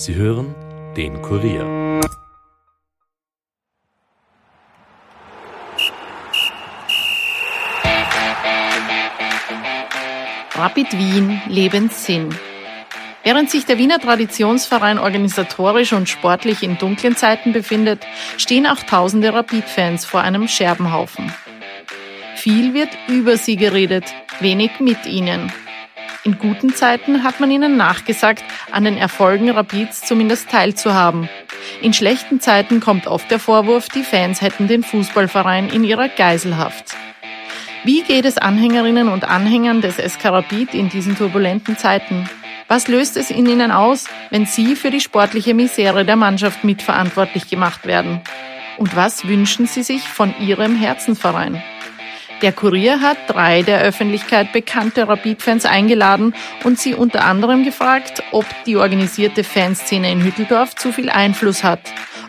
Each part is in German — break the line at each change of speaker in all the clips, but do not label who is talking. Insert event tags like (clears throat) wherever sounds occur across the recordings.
Sie hören den Kurier.
Rapid Wien Lebenssinn. Während sich der Wiener Traditionsverein organisatorisch und sportlich in dunklen Zeiten befindet, stehen auch tausende Rapid-Fans vor einem Scherbenhaufen. Viel wird über sie geredet, wenig mit ihnen. In guten Zeiten hat man ihnen nachgesagt, an den Erfolgen Rapids zumindest teilzuhaben. In schlechten Zeiten kommt oft der Vorwurf, die Fans hätten den Fußballverein in ihrer Geiselhaft. Wie geht es Anhängerinnen und Anhängern des SK Rapid in diesen turbulenten Zeiten? Was löst es in ihnen aus, wenn sie für die sportliche Misere der Mannschaft mitverantwortlich gemacht werden? Und was wünschen sie sich von ihrem Herzensverein? Der Kurier hat drei der Öffentlichkeit bekannte Rapid-Fans eingeladen und sie unter anderem gefragt, ob die organisierte Fanszene in Hütteldorf zu viel Einfluss hat,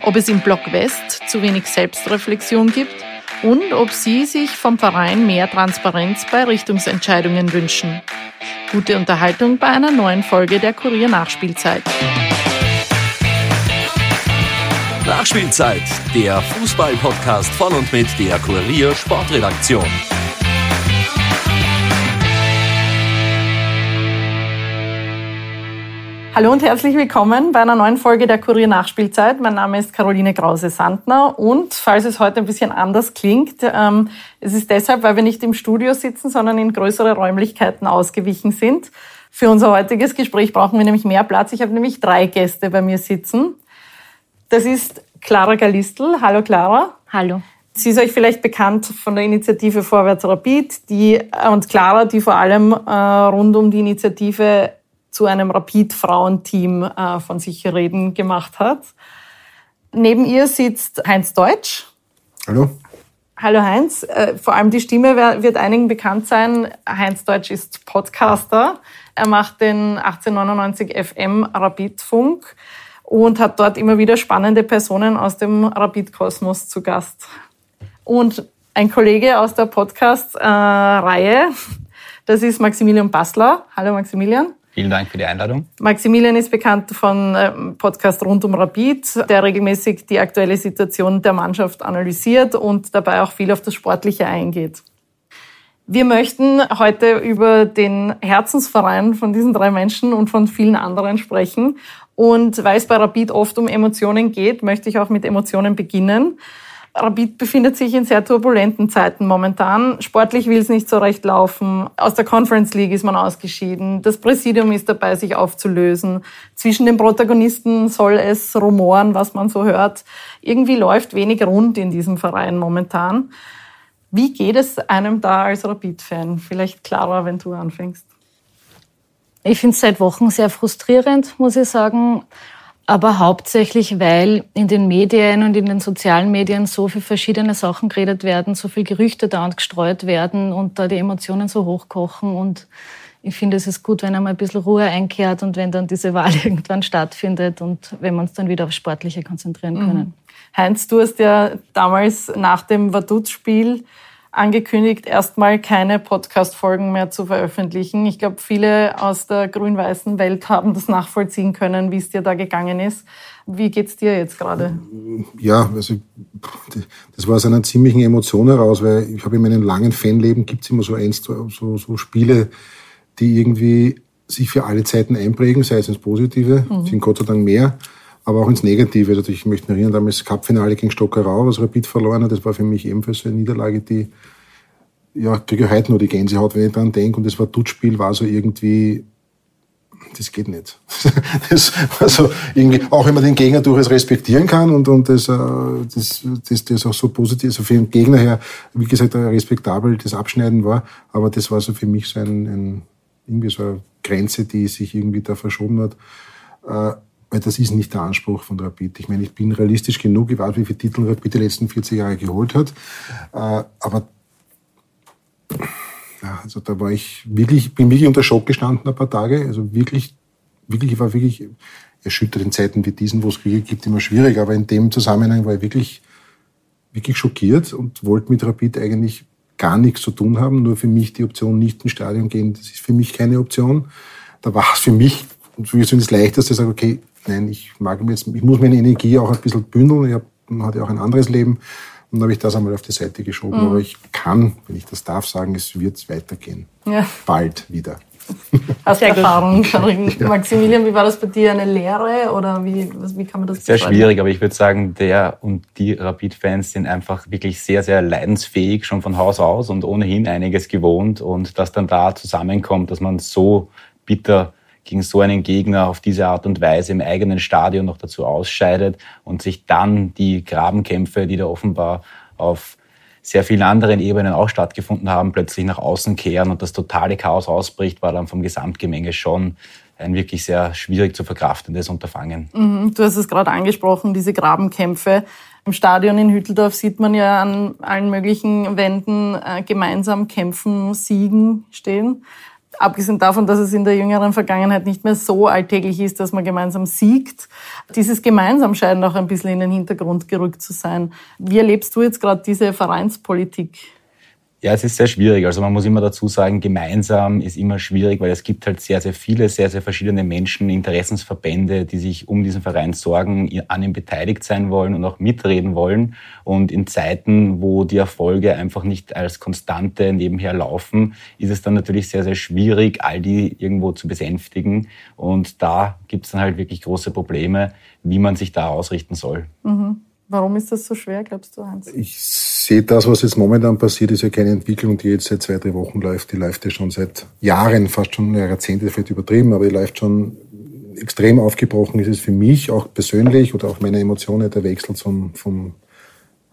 ob es im Block West zu wenig Selbstreflexion gibt und ob sie sich vom Verein mehr Transparenz bei Richtungsentscheidungen wünschen. Gute Unterhaltung bei einer neuen Folge der Kurier Nachspielzeit.
Nachspielzeit, der Fußball-Podcast von und mit der Kurier Sportredaktion.
Hallo und herzlich willkommen bei einer neuen Folge der Kurier Nachspielzeit. Mein Name ist Caroline Krause-Sandner und falls es heute ein bisschen anders klingt, ähm, es ist deshalb, weil wir nicht im Studio sitzen, sondern in größere Räumlichkeiten ausgewichen sind. Für unser heutiges Gespräch brauchen wir nämlich mehr Platz. Ich habe nämlich drei Gäste bei mir sitzen. Das ist Clara Galistl. Hallo Clara.
Hallo.
Sie ist euch vielleicht bekannt von der Initiative Vorwärts Rapid, die, und Clara, die vor allem äh, rund um die Initiative zu einem Rapid-Frauenteam äh, von sich reden gemacht hat. Neben ihr sitzt Heinz Deutsch.
Hallo.
Hallo Heinz. Äh, vor allem die Stimme wird einigen bekannt sein. Heinz Deutsch ist Podcaster. Er macht den 1899 FM Rapid-Funk und hat dort immer wieder spannende Personen aus dem Rapid-Kosmos zu Gast. Und ein Kollege aus der Podcast-Reihe, das ist Maximilian Bassler. Hallo Maximilian.
Vielen Dank für die Einladung.
Maximilian ist bekannt von ähm, Podcast rund um Rapid, der regelmäßig die aktuelle Situation der Mannschaft analysiert und dabei auch viel auf das Sportliche eingeht. Wir möchten heute über den Herzensverein von diesen drei Menschen und von vielen anderen sprechen. Und weil es bei Rapid oft um Emotionen geht, möchte ich auch mit Emotionen beginnen. Rapid befindet sich in sehr turbulenten Zeiten momentan. Sportlich will es nicht so recht laufen. Aus der Conference League ist man ausgeschieden. Das Präsidium ist dabei, sich aufzulösen. Zwischen den Protagonisten soll es rumoren, was man so hört. Irgendwie läuft wenig rund in diesem Verein momentan. Wie geht es einem da als Rapid-Fan? Vielleicht Clara, wenn du anfängst.
Ich finde es seit Wochen sehr frustrierend, muss ich sagen aber hauptsächlich, weil in den Medien und in den sozialen Medien so viele verschiedene Sachen geredet werden, so viele Gerüchte da und gestreut werden und da die Emotionen so hochkochen und ich finde, es ist gut, wenn einmal ein bisschen Ruhe einkehrt und wenn dann diese (laughs) Wahl irgendwann stattfindet und wenn wir uns dann wieder auf Sportliche konzentrieren können. Mhm.
Heinz, du hast ja damals nach dem Vaduz-Spiel angekündigt, erstmal keine Podcast-Folgen mehr zu veröffentlichen. Ich glaube, viele aus der grün-weißen Welt haben das nachvollziehen können, wie es dir da gegangen ist. Wie geht's dir jetzt gerade?
Ja, also das war aus einer ziemlichen Emotion heraus, weil ich habe in meinem langen Fanleben gibt's immer so, eins, so, so Spiele, die irgendwie sich für alle Zeiten einprägen, sei es ins Positive, mhm. sind Gott sei Dank mehr aber auch ins Negative. Also ich möchte erinnern, damals Cup-Finale gegen Stockerau, was Rapid verloren hat. Das war für mich ebenfalls eine Niederlage, die, ja, kriege heute nur die Gänsehaut, wenn ich daran denke. Und das war Dutspiel, war so irgendwie, das geht nicht. (laughs) das, also irgendwie, auch wenn man den Gegner durchaus respektieren kann und, und das, äh, das, das, das auch so positiv, also für den Gegner her, wie gesagt, respektabel das Abschneiden war, aber das war so für mich so ein, ein irgendwie so eine Grenze, die sich irgendwie da verschoben hat. Weil das ist nicht der Anspruch von Rapid. Ich meine, ich bin realistisch genug, ich weiß, wie viele Titel Rapid die letzten 40 Jahre geholt hat. Äh, aber ja, also da war ich wirklich, bin wirklich unter Schock gestanden ein paar Tage. Also wirklich, wirklich, ich war wirklich erschüttert in Zeiten wie diesen, wo es Kriege gibt, immer schwierig. Aber in dem Zusammenhang war ich wirklich, wirklich schockiert und wollte mit Rapid eigentlich gar nichts zu tun haben. Nur für mich die Option nicht ins Stadion gehen, das ist für mich keine Option. Da war es für mich und für mich ist das Leichteste, zu sagen, okay, nein, ich mag mir jetzt, ich muss meine Energie auch ein bisschen bündeln. Ich hab, man hat ja auch ein anderes Leben. Und dann habe ich das einmal auf die Seite geschoben. Mhm. Aber ich kann, wenn ich das darf, sagen, es wird weitergehen. Ja. Bald wieder. (laughs)
Hast du Erfahrung (laughs) ja. Maximilian, wie war das bei dir? Eine Lehre oder wie, wie kann man das
Sehr schwierig, aber ich würde sagen, der und die Rapid-Fans sind einfach wirklich sehr, sehr leidensfähig, schon von Haus aus und ohnehin einiges gewohnt. Und dass dann da zusammenkommt, dass man so bitter gegen so einen Gegner auf diese Art und Weise im eigenen Stadion noch dazu ausscheidet und sich dann die Grabenkämpfe, die da offenbar auf sehr vielen anderen Ebenen auch stattgefunden haben, plötzlich nach außen kehren und das totale Chaos ausbricht, war dann vom Gesamtgemenge schon ein wirklich sehr schwierig zu verkraftendes Unterfangen.
Mhm, du hast es gerade angesprochen, diese Grabenkämpfe. Im Stadion in Hütteldorf sieht man ja an allen möglichen Wänden äh, gemeinsam kämpfen, siegen stehen abgesehen davon, dass es in der jüngeren Vergangenheit nicht mehr so alltäglich ist, dass man gemeinsam siegt, dieses Gemeinsam scheint auch ein bisschen in den Hintergrund gerückt zu sein. Wie erlebst du jetzt gerade diese Vereinspolitik?
Ja, es ist sehr schwierig. Also man muss immer dazu sagen, gemeinsam ist immer schwierig, weil es gibt halt sehr, sehr viele, sehr, sehr verschiedene Menschen, Interessensverbände, die sich um diesen Verein sorgen, an ihm beteiligt sein wollen und auch mitreden wollen. Und in Zeiten, wo die Erfolge einfach nicht als Konstante nebenher laufen, ist es dann natürlich sehr, sehr schwierig, all die irgendwo zu besänftigen. Und da gibt es dann halt wirklich große Probleme, wie man sich da ausrichten soll.
Mhm. Warum ist das so schwer, glaubst du, Hans?
Ich sehe das, was jetzt momentan passiert, ist ja keine Entwicklung, die jetzt seit zwei, drei Wochen läuft. Die läuft ja schon seit Jahren, fast schon Jahrzehnte, vielleicht übertrieben, aber die läuft schon extrem aufgebrochen. Ist es für mich auch persönlich oder auch meine Emotionen der Wechsel zum, vom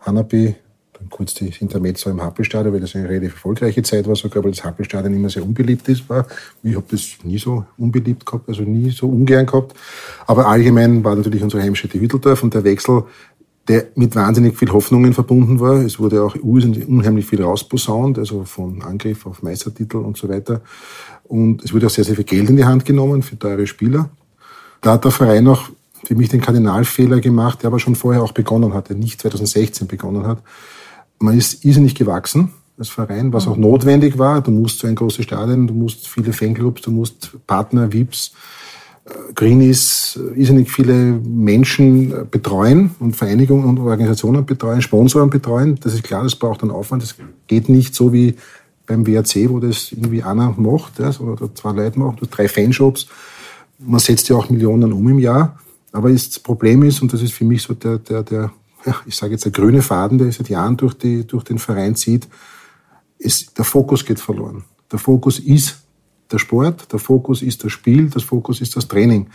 Hanabi, dann kurz die Intermezzo im Happelstadion, weil das eine relativ erfolgreiche Zeit war, sogar weil das Happelstadion immer sehr unbeliebt ist, war. Ich habe das nie so unbeliebt gehabt, also nie so ungern gehabt. Aber allgemein war natürlich unsere Heimstätte Hütteldorf und der Wechsel der mit wahnsinnig viel Hoffnungen verbunden war. Es wurde auch unheimlich viel rausposaunt, also von Angriff auf Meistertitel und so weiter. Und es wurde auch sehr, sehr viel Geld in die Hand genommen für teure Spieler. Da hat der Verein auch für mich den Kardinalfehler gemacht, der aber schon vorher auch begonnen hatte, nicht 2016 begonnen hat. Man ist irrsinnig gewachsen als Verein, was auch notwendig war. Du musst so ein großes Stadion, du musst viele Fanclubs, du musst Partner, VIPs, Greenies irrsinnig viele Menschen betreuen und Vereinigungen und Organisationen betreuen, Sponsoren betreuen. Das ist klar, das braucht einen Aufwand. Das geht nicht so wie beim WRC, wo das irgendwie einer macht, ja, oder zwei Leute machen, drei Fanshops. Man setzt ja auch Millionen um im Jahr. Aber das Problem ist, und das ist für mich so der, der, der ja, ich sage jetzt der grüne Faden, der seit Jahren durch, die, durch den Verein zieht, ist, der Fokus geht verloren. Der Fokus ist der Sport, der Fokus ist das Spiel, das Fokus ist das Training.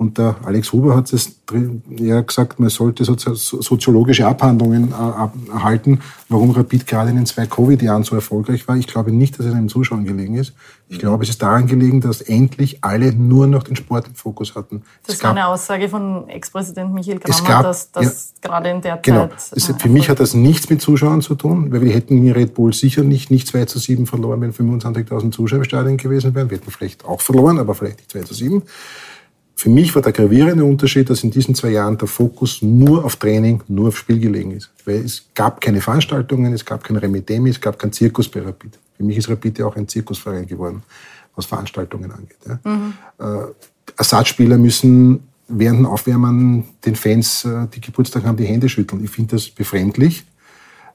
Und der Alex Huber hat es ja gesagt, man sollte soziologische Abhandlungen äh, erhalten, warum Rapid gerade in den zwei Covid-Jahren so erfolgreich war. Ich glaube nicht, dass es den Zuschauern gelegen ist. Ich glaube, es ist daran gelegen, dass endlich alle nur noch den Sport im Fokus hatten.
Das es war eine Aussage von Ex-Präsident Michael Kramer, gab, dass das ja, gerade in der
genau. Zeit... Genau. Für mich hat das nichts mit Zuschauern zu tun, weil wir hätten in Red Bull sicher nicht, nicht 2 zu 7 verloren, wenn 25.000 Zuschauer im Stadion gewesen wären. Wir hätten vielleicht auch verloren, aber vielleicht nicht 2 zu 7. Für mich war der gravierende Unterschied, dass in diesen zwei Jahren der Fokus nur auf Training, nur auf Spiel gelegen ist. Weil es gab keine Veranstaltungen, es gab kein Remitemi, es gab kein Zirkus bei Rapid. Für mich ist Rapid ja auch ein Zirkusverein geworden, was Veranstaltungen angeht. Ja. Mhm. Äh, Ersatzspieler müssen während dem Aufwärmen den Fans, äh, die Geburtstag haben, die Hände schütteln. Ich finde das befremdlich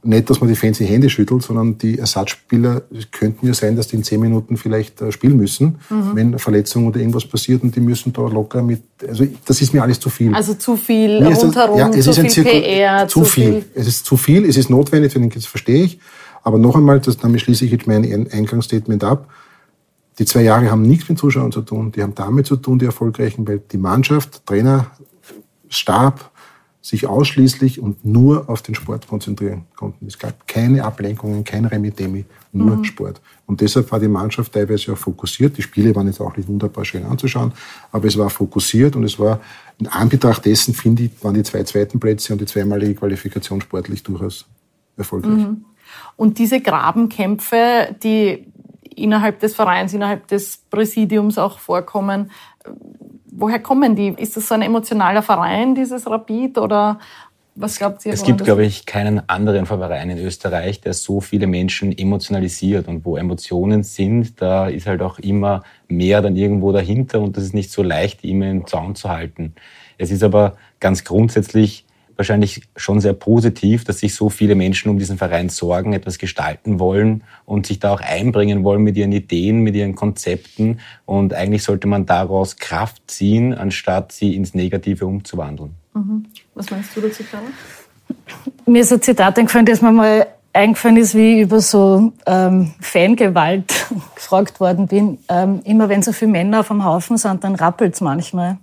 nicht, dass man die Fans die Hände schüttelt, sondern die Ersatzspieler könnten ja sein, dass die in zehn Minuten vielleicht äh, spielen müssen, mhm. wenn Verletzung oder irgendwas passiert und die müssen da locker mit, also das ist mir alles zu viel.
Also zu viel mir rundherum, das, ja, es zu ist viel Zirkel, PR.
Zu, zu viel. viel. Es ist zu viel, es ist notwendig, das verstehe ich. Aber noch einmal, das, damit schließe ich jetzt mein Eingangsstatement ab. Die zwei Jahre haben nichts mit Zuschauern zu tun. Die haben damit zu tun, die erfolgreichen, weil die Mannschaft, Trainer, Stab, sich ausschließlich und nur auf den Sport konzentrieren konnten. Es gab keine Ablenkungen, kein Remitemi, nur mhm. Sport. Und deshalb war die Mannschaft teilweise auch fokussiert. Die Spiele waren jetzt auch nicht wunderbar schön anzuschauen, aber es war fokussiert und es war in Anbetracht dessen, finde ich, waren die zwei zweiten Plätze und die zweimalige Qualifikation sportlich durchaus erfolgreich. Mhm.
Und diese Grabenkämpfe, die innerhalb des Vereins, innerhalb des Präsidiums auch vorkommen, woher kommen die? Ist das so ein emotionaler Verein, dieses Rapid, oder Was glaubt ihr?
Es gibt, glaube ich, keinen anderen Verein in Österreich, der so viele Menschen emotionalisiert und wo Emotionen sind, da ist halt auch immer mehr dann irgendwo dahinter und das ist nicht so leicht, die immer im Zaun zu halten. Es ist aber ganz grundsätzlich wahrscheinlich schon sehr positiv, dass sich so viele Menschen um diesen Verein sorgen, etwas gestalten wollen und sich da auch einbringen wollen mit ihren Ideen, mit ihren Konzepten. Und eigentlich sollte man daraus Kraft ziehen, anstatt sie ins Negative umzuwandeln.
Mhm. Was meinst du dazu, Clara?
Mir ist ein Zitat eingefallen, das mir mal eingefallen ist, wie ich über so ähm, Fangewalt (laughs) gefragt worden bin. Ähm, immer wenn so viele Männer auf dem Haufen sind, dann rappelt's manchmal.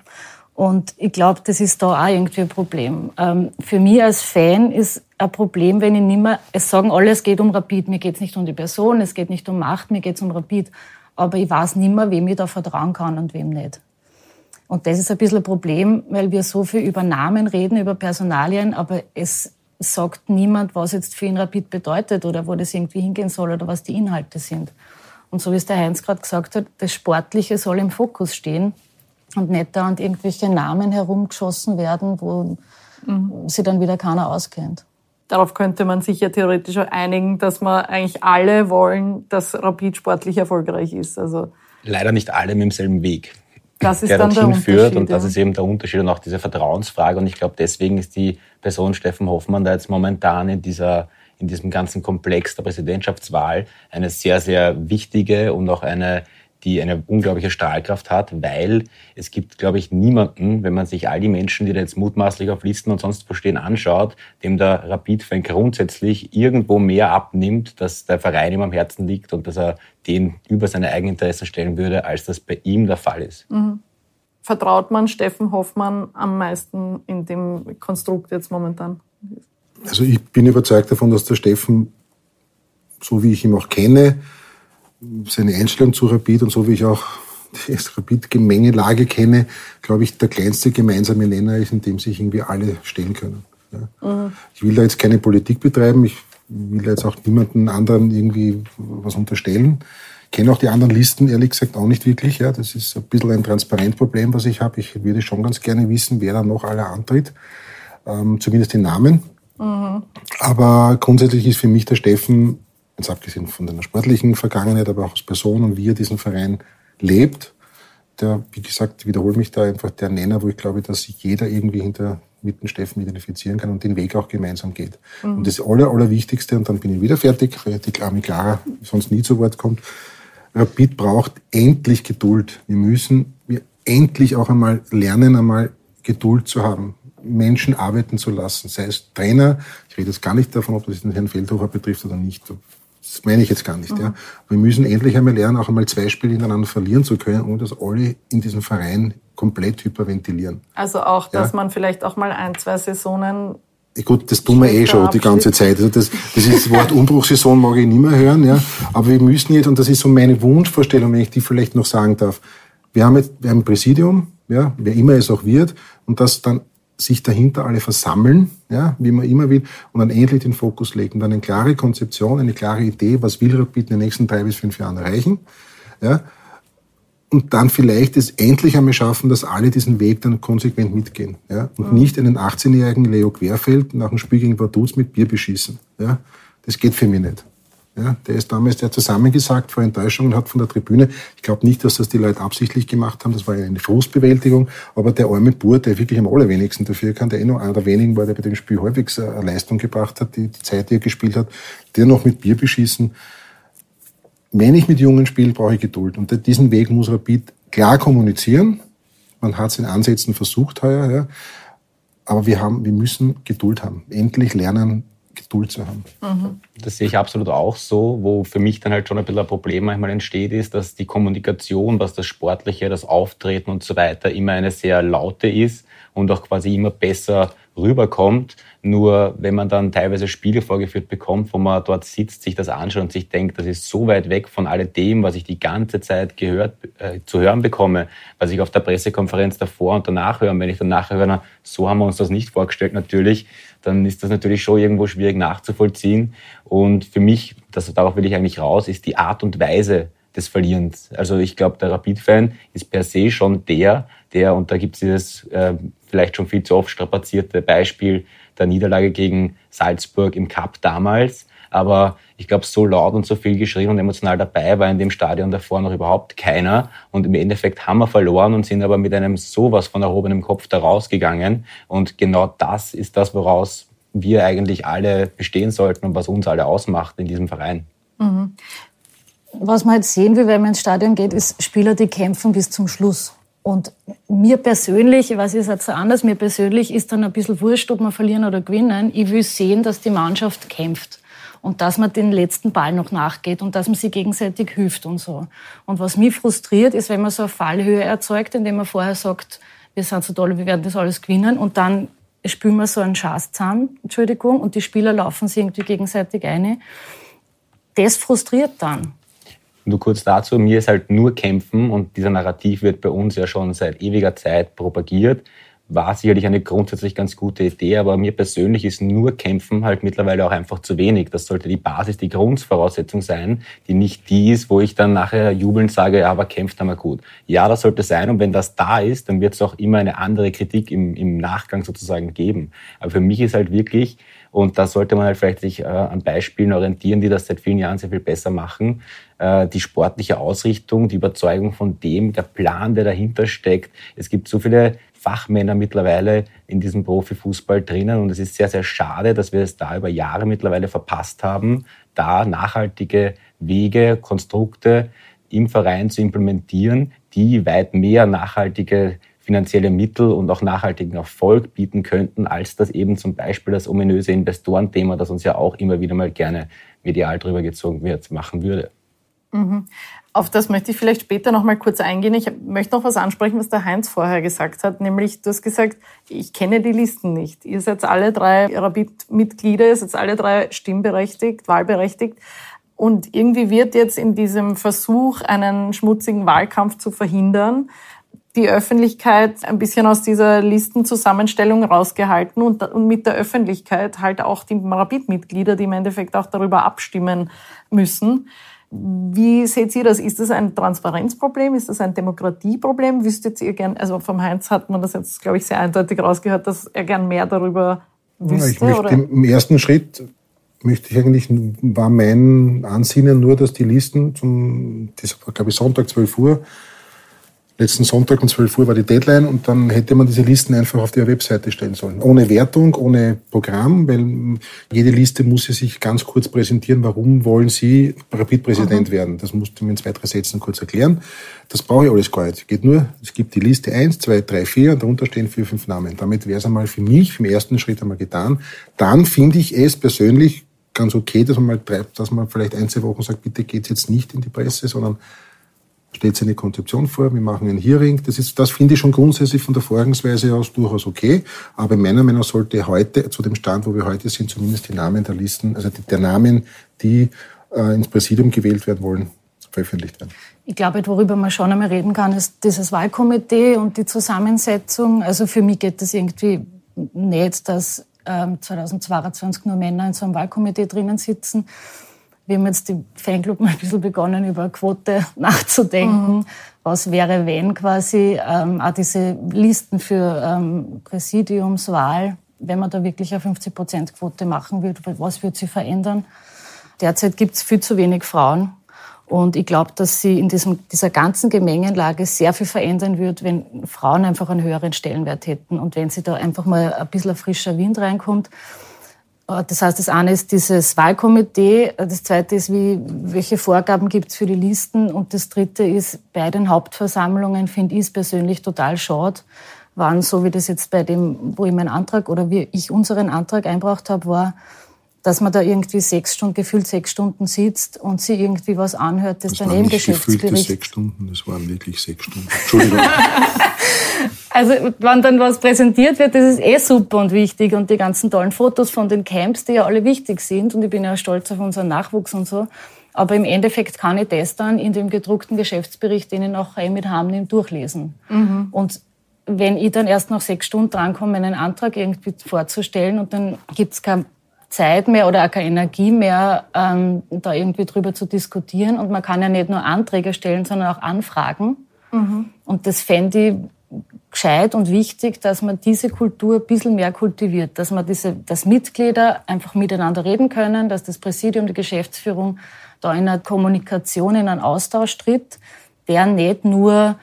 Und ich glaube, das ist da auch irgendwie ein Problem. Ähm, für mich als Fan ist ein Problem, wenn ich nicht mehr, es sagen alle, es geht um Rapid, mir geht es nicht um die Person, es geht nicht um Macht, mir geht es um Rapid. Aber ich weiß nicht mehr, wem ich da vertrauen kann und wem nicht. Und das ist ein bisschen ein Problem, weil wir so viel über Namen reden, über Personalien, aber es sagt niemand, was jetzt für ihn Rapid bedeutet oder wo das irgendwie hingehen soll oder was die Inhalte sind. Und so wie es der Heinz gerade gesagt hat, das Sportliche soll im Fokus stehen und nicht da und irgendwelche Namen herumgeschossen werden, wo mhm. sich dann wieder keiner auskennt.
Darauf könnte man sich ja theoretisch auch einigen, dass wir eigentlich alle wollen, dass Rapid sportlich erfolgreich ist. Also
Leider nicht alle mit demselben Weg.
Das ist der dann dorthin
der führt und das ist eben der Unterschied und auch diese Vertrauensfrage und ich glaube deswegen ist die Person Steffen Hoffmann da jetzt momentan in dieser in diesem ganzen Komplex der Präsidentschaftswahl eine sehr sehr wichtige und auch eine die eine unglaubliche Strahlkraft hat, weil es gibt, glaube ich, niemanden, wenn man sich all die Menschen, die da jetzt mutmaßlich auf Listen und sonst wo stehen, anschaut, dem der Rapid-Fan grundsätzlich irgendwo mehr abnimmt, dass der Verein ihm am Herzen liegt und dass er den über seine eigenen Interessen stellen würde, als das bei ihm der Fall ist. Mhm.
Vertraut man Steffen Hoffmann am meisten in dem Konstrukt jetzt momentan?
Also ich bin überzeugt davon, dass der Steffen, so wie ich ihn auch kenne, seine Einstellung zu Rapid und so wie ich auch die Rapid-Gemengelage kenne, glaube ich, der kleinste gemeinsame Nenner ist, in dem sich irgendwie alle stellen können. Ja. Mhm. Ich will da jetzt keine Politik betreiben, ich will da jetzt auch niemanden anderen irgendwie was unterstellen. Ich kenne auch die anderen Listen ehrlich gesagt auch nicht wirklich. Ja. Das ist ein bisschen ein Transparentproblem, was ich habe. Ich würde schon ganz gerne wissen, wer da noch alle antritt. Ähm, zumindest den Namen. Mhm. Aber grundsätzlich ist für mich der Steffen jetzt abgesehen von der sportlichen Vergangenheit, aber auch als Person und wie er diesen Verein lebt. Der, wie gesagt, wiederhole mich da einfach der Nenner, wo ich glaube, dass sich jeder irgendwie hinter mit dem Steffen identifizieren kann und den Weg auch gemeinsam geht. Mhm. Und das Aller, Allerwichtigste, und dann bin ich wieder fertig, die Klami Clara sonst nie zu Wort kommt, Rapid braucht endlich Geduld. Wir müssen wir endlich auch einmal lernen, einmal Geduld zu haben. Menschen arbeiten zu lassen, sei es Trainer, ich rede jetzt gar nicht davon, ob das den Herrn Feldhofer betrifft oder nicht, das meine ich jetzt gar nicht. Mhm. Ja. Wir müssen endlich einmal lernen, auch einmal zwei Spiele hintereinander verlieren zu können, ohne dass alle in diesem Verein komplett hyperventilieren.
Also auch, dass ja. man vielleicht auch mal ein, zwei Saisonen
Gut, das tun wir eh schon die ganze Zeit. Also das, das, ist Wort Umbruchssaison mag ich nicht mehr hören, ja. Aber wir müssen jetzt, und das ist so meine Wunschvorstellung, wenn ich die vielleicht noch sagen darf. Wir haben jetzt, wir haben ein Präsidium, ja, wer immer es auch wird, und das dann sich dahinter alle versammeln, ja, wie man immer will, und dann endlich den Fokus legen. Dann eine klare Konzeption, eine klare Idee, was will Rapid in den nächsten drei bis fünf Jahren erreichen. Ja, und dann vielleicht es endlich einmal schaffen, dass alle diesen Weg dann konsequent mitgehen. Ja? Und mhm. nicht einen 18-jährigen Leo Querfeld nach dem Spiel gegen Vaduz mit Bier beschießen. Ja? Das geht für mich nicht. Ja, der ist damals der zusammengesagt vor Enttäuschung und hat von der Tribüne, ich glaube nicht, dass das die Leute absichtlich gemacht haben, das war eine Frustbewältigung, aber der arme Bur, der wirklich am allerwenigsten dafür kann, der eh noch einer der wenigen war, der bei dem Spiel halbwegs äh, Leistung gebracht hat, die, die Zeit, die er gespielt hat, der noch mit Bier beschießen. Wenn ich mit Jungen spiele, brauche ich Geduld. Und diesen Weg muss Rapid klar kommunizieren. Man hat es in Ansätzen versucht heuer, ja. Aber wir haben, wir müssen Geduld haben. Endlich lernen, Geduld zu haben.
Mhm. Das sehe ich absolut auch so. Wo für mich dann halt schon ein bisschen ein Problem manchmal entsteht, ist, dass die Kommunikation, was das Sportliche, das Auftreten und so weiter immer eine sehr laute ist und auch quasi immer besser rüberkommt. Nur wenn man dann teilweise Spiele vorgeführt bekommt, wo man dort sitzt, sich das anschaut und sich denkt, das ist so weit weg von alledem, was ich die ganze Zeit gehört, äh, zu hören bekomme, was ich auf der Pressekonferenz davor und danach höre. Und wenn ich dann nachher höre, na, so haben wir uns das nicht vorgestellt, natürlich, dann ist das natürlich schon irgendwo schwierig nachzuvollziehen. Und für mich, das, darauf will ich eigentlich raus, ist die Art und Weise des Verlierens. Also ich glaube, der Rapid-Fan ist per se schon der, der, und da gibt es dieses äh, vielleicht schon viel zu oft strapazierte Beispiel der Niederlage gegen Salzburg im Cup damals. Aber ich glaube, so laut und so viel geschrien und emotional dabei war in dem Stadion davor noch überhaupt keiner. Und im Endeffekt haben wir verloren und sind aber mit einem sowas von erhobenem Kopf da rausgegangen. Und genau das ist das, woraus wir eigentlich alle bestehen sollten und was uns alle ausmacht in diesem Verein. Mhm.
Was man jetzt sehen will, wenn man ins Stadion geht, ist Spieler, die kämpfen bis zum Schluss. Und mir persönlich, ihr seid so anders, mir persönlich ist dann ein bisschen wurscht, ob wir verlieren oder gewinnen. Ich will sehen, dass die Mannschaft kämpft und dass man den letzten Ball noch nachgeht und dass man sich gegenseitig hilft und so. Und was mich frustriert, ist, wenn man so eine Fallhöhe erzeugt, indem man vorher sagt, wir sind so toll, wir werden das alles gewinnen und dann spielen wir so einen Schatz zusammen, Entschuldigung, und die Spieler laufen sich irgendwie gegenseitig ein. Das frustriert dann.
Nur kurz dazu, mir ist halt nur Kämpfen und dieser Narrativ wird bei uns ja schon seit ewiger Zeit propagiert war sicherlich eine grundsätzlich ganz gute Idee, aber mir persönlich ist nur Kämpfen halt mittlerweile auch einfach zu wenig. Das sollte die Basis, die Grundvoraussetzung sein, die nicht die ist, wo ich dann nachher jubelnd sage, ja, aber kämpft wir gut. Ja, das sollte sein und wenn das da ist, dann wird es auch immer eine andere Kritik im, im Nachgang sozusagen geben. Aber für mich ist halt wirklich, und da sollte man halt vielleicht sich äh, an Beispielen orientieren, die das seit vielen Jahren sehr viel besser machen, äh, die sportliche Ausrichtung, die Überzeugung von dem, der Plan, der dahinter steckt. Es gibt so viele Fachmänner mittlerweile in diesem Profifußball drinnen. Und es ist sehr, sehr schade, dass wir es da über Jahre mittlerweile verpasst haben, da nachhaltige Wege, Konstrukte im Verein zu implementieren, die weit mehr nachhaltige finanzielle Mittel und auch nachhaltigen Erfolg bieten könnten, als das eben zum Beispiel das ominöse Investorenthema, das uns ja auch immer wieder mal gerne medial drüber gezogen wird, machen würde.
Mhm. Auf das möchte ich vielleicht später noch mal kurz eingehen. Ich möchte noch was ansprechen, was der Heinz vorher gesagt hat, nämlich du hast gesagt, ich kenne die Listen nicht. Ihr seid alle drei Rapid-Mitglieder, ihr seid alle drei stimmberechtigt, wahlberechtigt. Und irgendwie wird jetzt in diesem Versuch, einen schmutzigen Wahlkampf zu verhindern, die Öffentlichkeit ein bisschen aus dieser Listenzusammenstellung rausgehalten und, und mit der Öffentlichkeit halt auch die Rapid-Mitglieder, die im Endeffekt auch darüber abstimmen müssen. Wie seht ihr das? Ist das ein Transparenzproblem? Ist das ein Demokratieproblem? Wüsstet ihr gern, also vom Heinz hat man das jetzt, glaube ich, sehr eindeutig rausgehört, dass er gern mehr darüber wüsste?
ich möchte? Im ersten Schritt möchte ich eigentlich, war mein Ansinnen nur, dass die Listen zum, das war, glaube ich, Sonntag 12 Uhr, letzten Sonntag um 12 Uhr war die Deadline und dann hätte man diese Listen einfach auf die Webseite stellen sollen. Ohne Wertung, ohne Programm, weil jede Liste muss sie sich ganz kurz präsentieren, warum wollen Sie Rapid-Präsident mhm. werden. Das musste man in zwei, drei Sätzen kurz erklären. Das brauche ich alles gar nicht. Geht nur, es gibt die Liste 1, 2, 3, 4 und darunter stehen vier, fünf Namen. Damit wäre es einmal für mich im ersten Schritt einmal getan. Dann finde ich es persönlich ganz okay, dass man mal treibt, dass man vielleicht ein, zwei Wochen sagt, bitte geht jetzt nicht in die Presse, sondern stellt seine Konzeption vor, wir machen ein Hearing. Das, ist, das finde ich schon grundsätzlich von der Vorgangsweise aus durchaus okay. Aber meiner Meinung nach sollte heute, zu dem Stand, wo wir heute sind, zumindest die Namen der Listen, also die, der Namen, die äh, ins Präsidium gewählt werden wollen, veröffentlicht werden.
Ich glaube, worüber man schon einmal reden kann, ist dieses Wahlkomitee und die Zusammensetzung. Also für mich geht das irgendwie nicht, dass ähm, 2022 nur Männer in so einem Wahlkomitee drinnen sitzen wir haben jetzt die Fanclub mal ein bisschen begonnen, über Quote nachzudenken. Mhm. Was wäre, wenn quasi ähm, auch diese Listen für ähm, Präsidiumswahl, wenn man da wirklich eine 50 Prozent Quote machen würde, was würde sie verändern? Derzeit gibt es viel zu wenig Frauen. Und ich glaube, dass sie in diesem, dieser ganzen Gemengenlage sehr viel verändern wird, wenn Frauen einfach einen höheren Stellenwert hätten und wenn sie da einfach mal ein bisschen frischer Wind reinkommt. Äh, das heißt, das eine ist dieses Wahlkomitee, äh, das zweite ist, wie, welche Vorgaben gibt es für die Listen und das dritte ist, bei den Hauptversammlungen finde ich es persönlich total schade, waren so wie das jetzt bei dem, wo ich meinen Antrag oder wie ich unseren Antrag einbracht habe, war, dass man da irgendwie sechs Stunden, gefühlt sechs Stunden sitzt und sie irgendwie was anhört, das, das daneben Geschäftsbericht. Das
sechs Stunden, das waren wirklich sechs Stunden. Entschuldigung. (laughs)
also, wenn dann was präsentiert wird, das ist eh super und wichtig und die ganzen tollen Fotos von den Camps, die ja alle wichtig sind und ich bin ja stolz auf unseren Nachwuchs und so. Aber im Endeffekt kann ich das dann in dem gedruckten Geschäftsbericht, den ich nachher mit Hamnim durchlesen. Mhm. Und wenn ich dann erst nach sechs Stunden drankomme, meinen Antrag irgendwie vorzustellen und dann gibt's kein Zeit mehr oder auch keine Energie mehr, ähm, da irgendwie drüber zu diskutieren. Und man kann ja nicht nur Anträge stellen, sondern auch Anfragen. Mhm. Und das fände ich gescheit und wichtig, dass man diese Kultur ein bisschen mehr kultiviert, dass man diese, dass Mitglieder einfach miteinander reden können, dass das Präsidium, die Geschäftsführung da in einer Kommunikation, in einen Austausch tritt, der nicht nur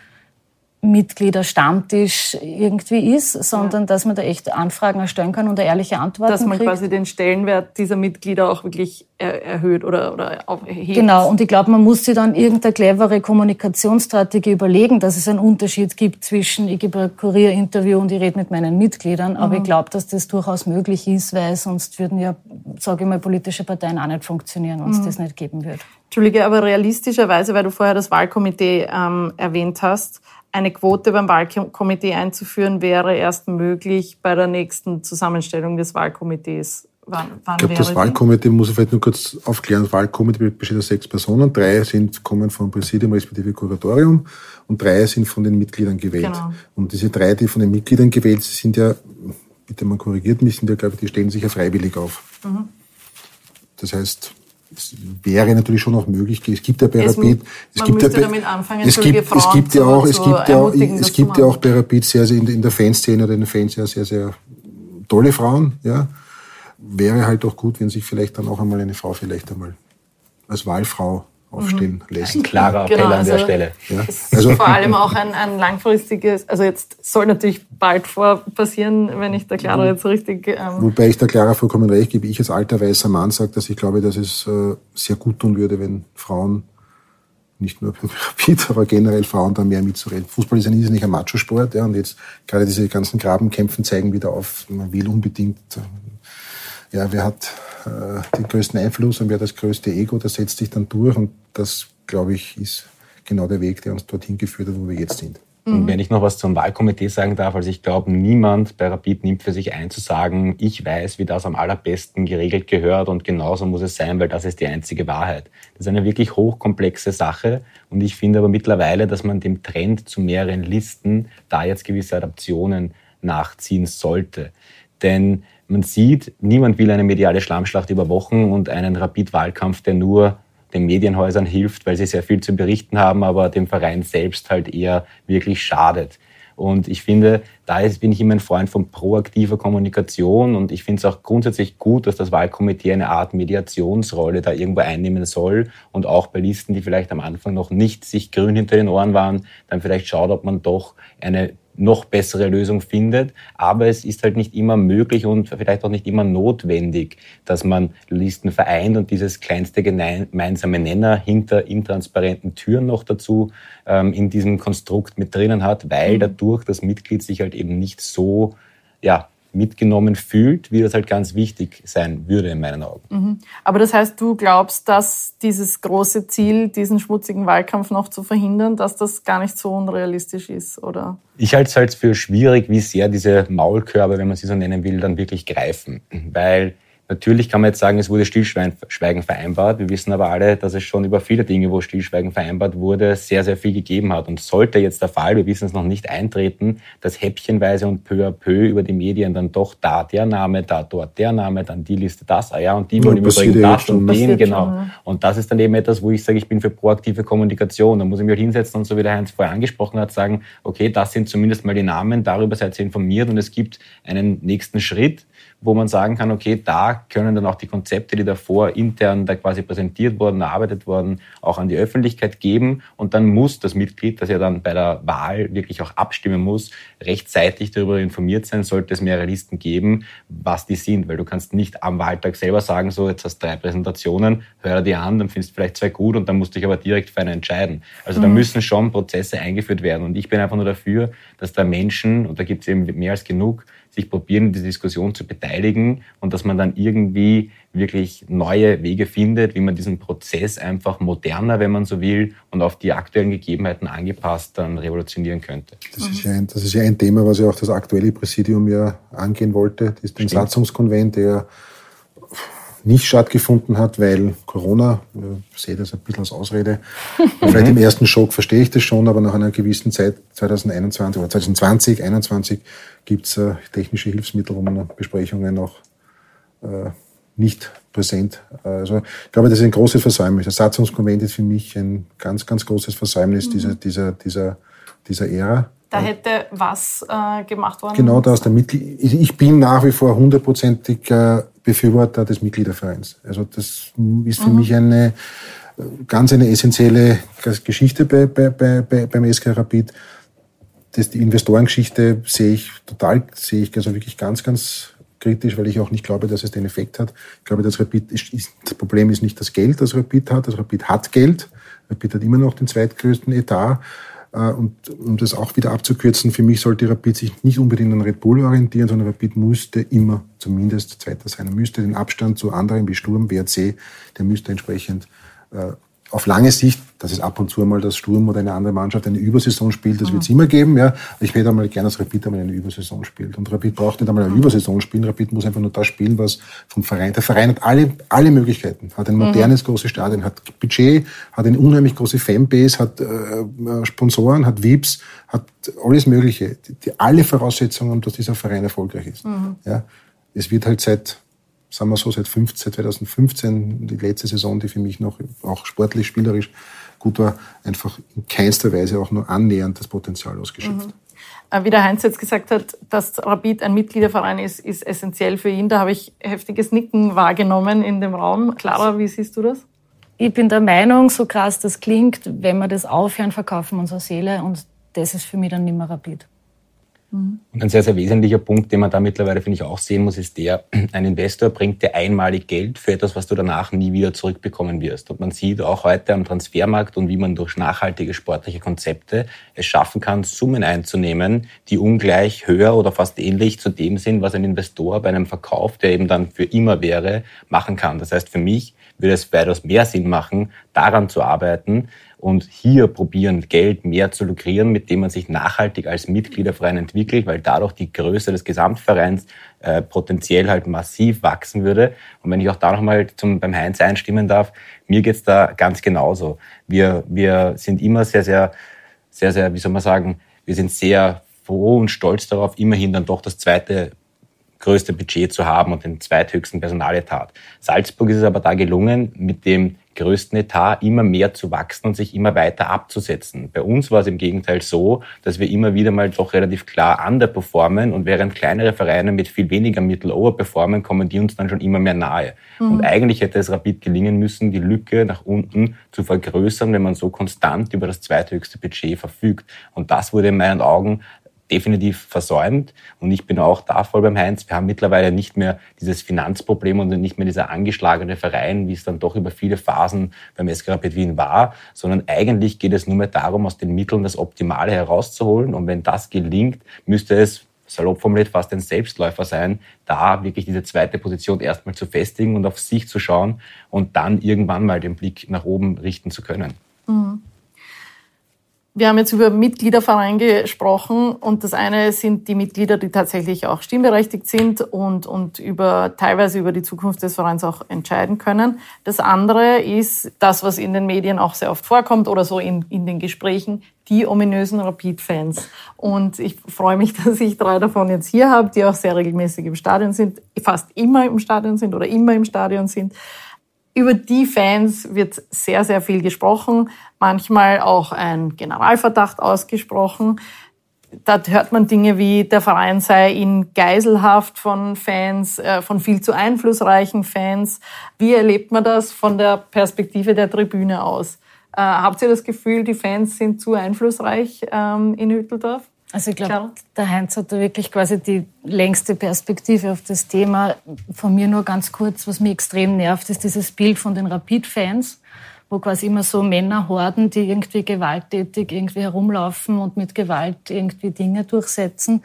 Mitgliederstammtisch irgendwie ist, sondern ja. dass man da echt Anfragen erstellen kann und eine ehrliche Antwort
Dass man
kriegt.
quasi den Stellenwert dieser Mitglieder auch wirklich erhöht oder, oder
erhebt. Genau, und ich glaube, man muss sich dann irgendeine clevere Kommunikationsstrategie überlegen, dass es einen Unterschied gibt zwischen, ich gebe ein Kurierinterview und ich rede mit meinen Mitgliedern, aber ich mhm. glaube, dass das durchaus möglich ist, weil sonst würden ja, sage ich mal, politische Parteien auch nicht funktionieren, wenn es mhm. das nicht geben würde.
Entschuldige, aber realistischerweise, weil du vorher das Wahlkomitee ähm, erwähnt hast, eine Quote beim Wahlkomitee einzuführen, wäre erst möglich bei der nächsten Zusammenstellung des Wahlkomitees.
Wann, wann ich glaube, das Wahlkomitee muss ich vielleicht nur kurz aufklären. Das Wahlkomitee besteht aus sechs Personen. Drei sind, kommen vom Präsidium respektive Kuratorium und drei sind von den Mitgliedern gewählt. Genau. Und diese drei, die von den Mitgliedern gewählt sind, ja, bitte man korrigiert mich, sind ja, glaube ich, die stellen sich ja freiwillig auf. Mhm. Das heißt, es wäre natürlich schon auch möglich. Es gibt ja bei es, es gibt ja, anfangen, es gibt, es gibt ja auch, es gibt ja, es gibt ja auch bei Rapid sehr, sehr in der Fanszene oder in den Fans ja sehr, sehr tolle Frauen, ja. Wäre halt auch gut, wenn sich vielleicht dann auch einmal eine Frau vielleicht einmal als Wahlfrau aufstehen mhm. lässt.
Ein klarer Appell genau, an der also Stelle.
Ja. Also, vor allem auch ein, ein langfristiges, also jetzt soll natürlich bald vor passieren, wenn ich der Clara jetzt richtig...
Ähm Wobei ich der Clara vollkommen recht gebe, ich als alter weißer Mann sage, dass ich glaube, dass es äh, sehr gut tun würde, wenn Frauen nicht nur (laughs) beim Rapid, aber generell Frauen da mehr mitzureden. Fußball ist ein irrsinniger Macho-Sport, ja, und jetzt gerade diese ganzen Grabenkämpfen zeigen wieder auf, man will unbedingt, ja, wer hat äh, den größten Einfluss und wer das größte Ego, das setzt sich dann durch und das, glaube ich, ist genau der Weg, der uns dorthin geführt hat, wo wir jetzt sind.
Und wenn ich noch was zum Wahlkomitee sagen darf, also ich glaube, niemand bei Rapid nimmt für sich ein zu sagen, ich weiß, wie das am allerbesten geregelt gehört und genauso muss es sein, weil das ist die einzige Wahrheit. Das ist eine wirklich hochkomplexe Sache und ich finde aber mittlerweile, dass man dem Trend zu mehreren Listen da jetzt gewisse Adaptionen nachziehen sollte. Denn man sieht, niemand will eine mediale Schlammschlacht über Wochen und einen Rapid-Wahlkampf, der nur den Medienhäusern hilft, weil sie sehr viel zu berichten haben, aber dem Verein selbst halt eher wirklich schadet. Und ich finde, da bin ich immer ein Freund von proaktiver Kommunikation und ich finde es auch grundsätzlich gut, dass das Wahlkomitee eine Art Mediationsrolle da irgendwo einnehmen soll und auch bei Listen, die vielleicht am Anfang noch nicht sich grün hinter den Ohren waren, dann vielleicht schaut, ob man doch eine noch bessere Lösung findet. Aber es ist halt nicht immer möglich und vielleicht auch nicht immer notwendig, dass man Listen vereint und dieses kleinste gemeinsame Nenner hinter intransparenten Türen noch dazu ähm, in diesem Konstrukt mit drinnen hat, weil mhm. dadurch das Mitglied sich halt eben nicht so ja, mitgenommen fühlt, wie das halt ganz wichtig sein würde in meinen Augen.
Mhm. Aber das heißt, du glaubst, dass dieses große Ziel, diesen schmutzigen Wahlkampf noch zu verhindern, dass das gar nicht so unrealistisch ist, oder?
Ich halte es halt für schwierig, wie sehr diese Maulkörbe, wenn man sie so nennen will, dann wirklich greifen. Weil Natürlich kann man jetzt sagen, es wurde Stillschweigen vereinbart. Wir wissen aber alle, dass es schon über viele Dinge, wo Stillschweigen vereinbart wurde, sehr, sehr viel gegeben hat. Und sollte jetzt der Fall, wir wissen es noch nicht eintreten, dass häppchenweise und peu à peu über die Medien dann doch da der Name, da dort der Name, dann die Liste das, ah ja, und die wollen im Übrigen das und den, genau. Schon, Und das ist dann eben etwas, wo ich sage, ich bin für proaktive Kommunikation. Da muss ich mich halt hinsetzen und so wie der Heinz vorher angesprochen hat, sagen, okay, das sind zumindest mal die Namen, darüber seid ihr informiert und es gibt einen nächsten Schritt, wo man sagen kann, okay, da können dann auch die Konzepte, die davor intern da quasi präsentiert wurden, erarbeitet wurden, auch an die Öffentlichkeit geben. Und dann muss das Mitglied, das ja dann bei der Wahl wirklich auch abstimmen muss, rechtzeitig darüber informiert sein, sollte es mehrere Listen geben, was die sind. Weil du kannst nicht am Wahltag selber sagen, so, jetzt hast du drei Präsentationen, höre die an, dann findest du vielleicht zwei gut und dann musst du dich aber direkt für eine entscheiden. Also mhm. da müssen schon Prozesse eingeführt werden. Und ich bin einfach nur dafür, dass da Menschen, und da gibt es eben mehr als genug, sich probieren, in die Diskussion zu beteiligen und dass man dann irgendwie wirklich neue Wege findet, wie man diesen Prozess einfach moderner, wenn man so will, und auf die aktuellen Gegebenheiten angepasst dann revolutionieren könnte.
Das ist ja ein, das ist ja ein Thema, was ja auch das aktuelle Präsidium ja angehen wollte, das ist den Satzungskonvent, der nicht stattgefunden hat, weil Corona, ich sehe das ein bisschen als Ausrede, vielleicht im ersten Schock verstehe ich das schon, aber nach einer gewissen Zeit, 2021 oder 2020, 2021, gibt es äh, technische Hilfsmittel, wo man Besprechungen noch äh, nicht präsent. Also ich glaube, das ist ein großes Versäumnis. Der Satzungskonvent ist für mich ein ganz, ganz großes Versäumnis mhm. dieser, dieser, dieser, dieser Ära.
Da hätte was äh, gemacht worden?
Genau da aus der Mitglied. Ich bin nach wie vor hundertprozentig äh, Befürworter des Mitgliedervereins. Also das ist für mhm. mich eine ganz eine essentielle Geschichte bei, bei, bei, beim SK Rapid. Das, die Investorengeschichte sehe ich total, sehe ich also wirklich ganz, ganz kritisch, weil ich auch nicht glaube, dass es den Effekt hat. Ich glaube, das Rapid ist, ist, das Problem ist nicht das Geld, das Rapid hat. Das Rapid hat Geld. Rapid hat immer noch den zweitgrößten Etat. Äh, und um das auch wieder abzukürzen, für mich sollte Rapid sich nicht unbedingt an Red Bull orientieren, sondern Rapid musste immer zumindest Zweiter sein. Er müsste den Abstand zu anderen wie Sturm, WRC, der müsste entsprechend äh, auf lange Sicht, dass es ab und zu mal das Sturm oder eine andere Mannschaft eine Übersaison spielt, das mhm. wird es immer geben. Ja. Ich hätte einmal gerne, dass Rapid einmal eine Übersaison spielt. Und Rapid braucht nicht einmal eine mhm. Übersaison spielen. Rapid muss einfach nur das spielen, was vom Verein. Der Verein hat alle, alle Möglichkeiten. Hat ein mhm. modernes, mhm. großes Stadion, hat Budget, hat eine unheimlich große Fanbase, hat äh, Sponsoren, hat VIPs, hat alles Mögliche. Die, die, alle Voraussetzungen, dass dieser Verein erfolgreich ist. Mhm. Ja. Es wird halt seit sagen wir so, seit 15, 2015, die letzte Saison, die für mich noch auch sportlich, spielerisch gut war, einfach in keinster Weise auch nur annähernd das Potenzial ausgeschöpft. Mhm.
Äh, wie der Heinz jetzt gesagt hat, dass Rapid ein Mitgliederverein ist, ist essentiell für ihn. Da habe ich heftiges Nicken wahrgenommen in dem Raum. Clara, wie siehst du das?
Ich bin der Meinung, so krass das klingt, wenn wir das aufhören, verkaufen wir unsere Seele und das ist für mich dann nicht mehr Rapid.
Mhm. Und ein sehr, sehr wesentlicher Punkt, den man da mittlerweile, finde ich, auch sehen muss, ist der, (clears throat) ein Investor bringt dir einmalig Geld für etwas, was du danach nie wieder zurückbekommen wirst. Und man sieht auch heute am Transfermarkt und wie man durch nachhaltige sportliche Konzepte es schaffen kann, Summen einzunehmen, die ungleich höher oder fast ähnlich zu dem sind, was ein Investor bei einem Verkauf, der eben dann für immer wäre, machen kann. Das heißt, für mich würde es weitaus mehr Sinn machen, daran zu arbeiten, und hier probieren, Geld mehr zu lukrieren, mit dem man sich nachhaltig als Mitgliederverein entwickelt, weil dadurch die Größe des Gesamtvereins äh, potenziell halt massiv wachsen würde. Und wenn ich auch da nochmal beim Heinz einstimmen darf, mir geht's da ganz genauso. Wir, wir sind immer sehr, sehr, sehr, sehr, wie soll man sagen, wir sind sehr froh und stolz darauf, immerhin dann doch das zweite größte Budget zu haben und den zweithöchsten Personaletat. Salzburg ist es aber da gelungen, mit dem größten Etat immer mehr zu wachsen und sich immer weiter abzusetzen. Bei uns war es im Gegenteil so, dass wir immer wieder mal doch relativ klar underperformen und während kleinere Vereine mit viel weniger Mittel overperformen, kommen die uns dann schon immer mehr nahe. Mhm. Und eigentlich hätte es rapid gelingen müssen, die Lücke nach unten zu vergrößern, wenn man so konstant über das zweithöchste Budget verfügt. Und das wurde in meinen Augen definitiv versäumt. Und ich bin auch da voll beim Heinz. Wir haben mittlerweile nicht mehr dieses Finanzproblem und nicht mehr dieser angeschlagene Verein, wie es dann doch über viele Phasen beim SK Rapid Wien war, sondern eigentlich geht es nur mehr darum, aus den Mitteln das Optimale herauszuholen. Und wenn das gelingt, müsste es salopp formuliert fast ein Selbstläufer sein, da wirklich diese zweite Position erstmal zu festigen und auf sich zu schauen und dann irgendwann mal den Blick nach oben richten zu können. Mhm.
Wir haben jetzt über Mitgliederverein gesprochen und das eine sind die Mitglieder, die tatsächlich auch stimmberechtigt sind und, und über, teilweise über die Zukunft des Vereins auch entscheiden können. Das andere ist das, was in den Medien auch sehr oft vorkommt oder so in, in den Gesprächen, die ominösen Rapid-Fans. Und ich freue mich, (laughs) dass ich drei davon jetzt hier habe, die auch sehr regelmäßig im Stadion sind, fast immer im Stadion sind oder immer im Stadion sind. Über die Fans wird sehr, sehr viel gesprochen, manchmal auch ein Generalverdacht ausgesprochen. Da hört man Dinge wie, der Verein sei in Geiselhaft von Fans, äh, von viel zu einflussreichen Fans. Wie erlebt man das von der Perspektive der Tribüne aus? Äh, habt ihr das Gefühl, die Fans sind zu einflussreich ähm, in Hütteldorf?
Also ich glaube, der Heinz hat da wirklich quasi die längste Perspektive auf das Thema. Von mir nur ganz kurz, was mich extrem nervt, ist dieses Bild von den Rapid-Fans, wo quasi immer so Männer horden, die irgendwie gewalttätig irgendwie herumlaufen und mit Gewalt irgendwie Dinge durchsetzen.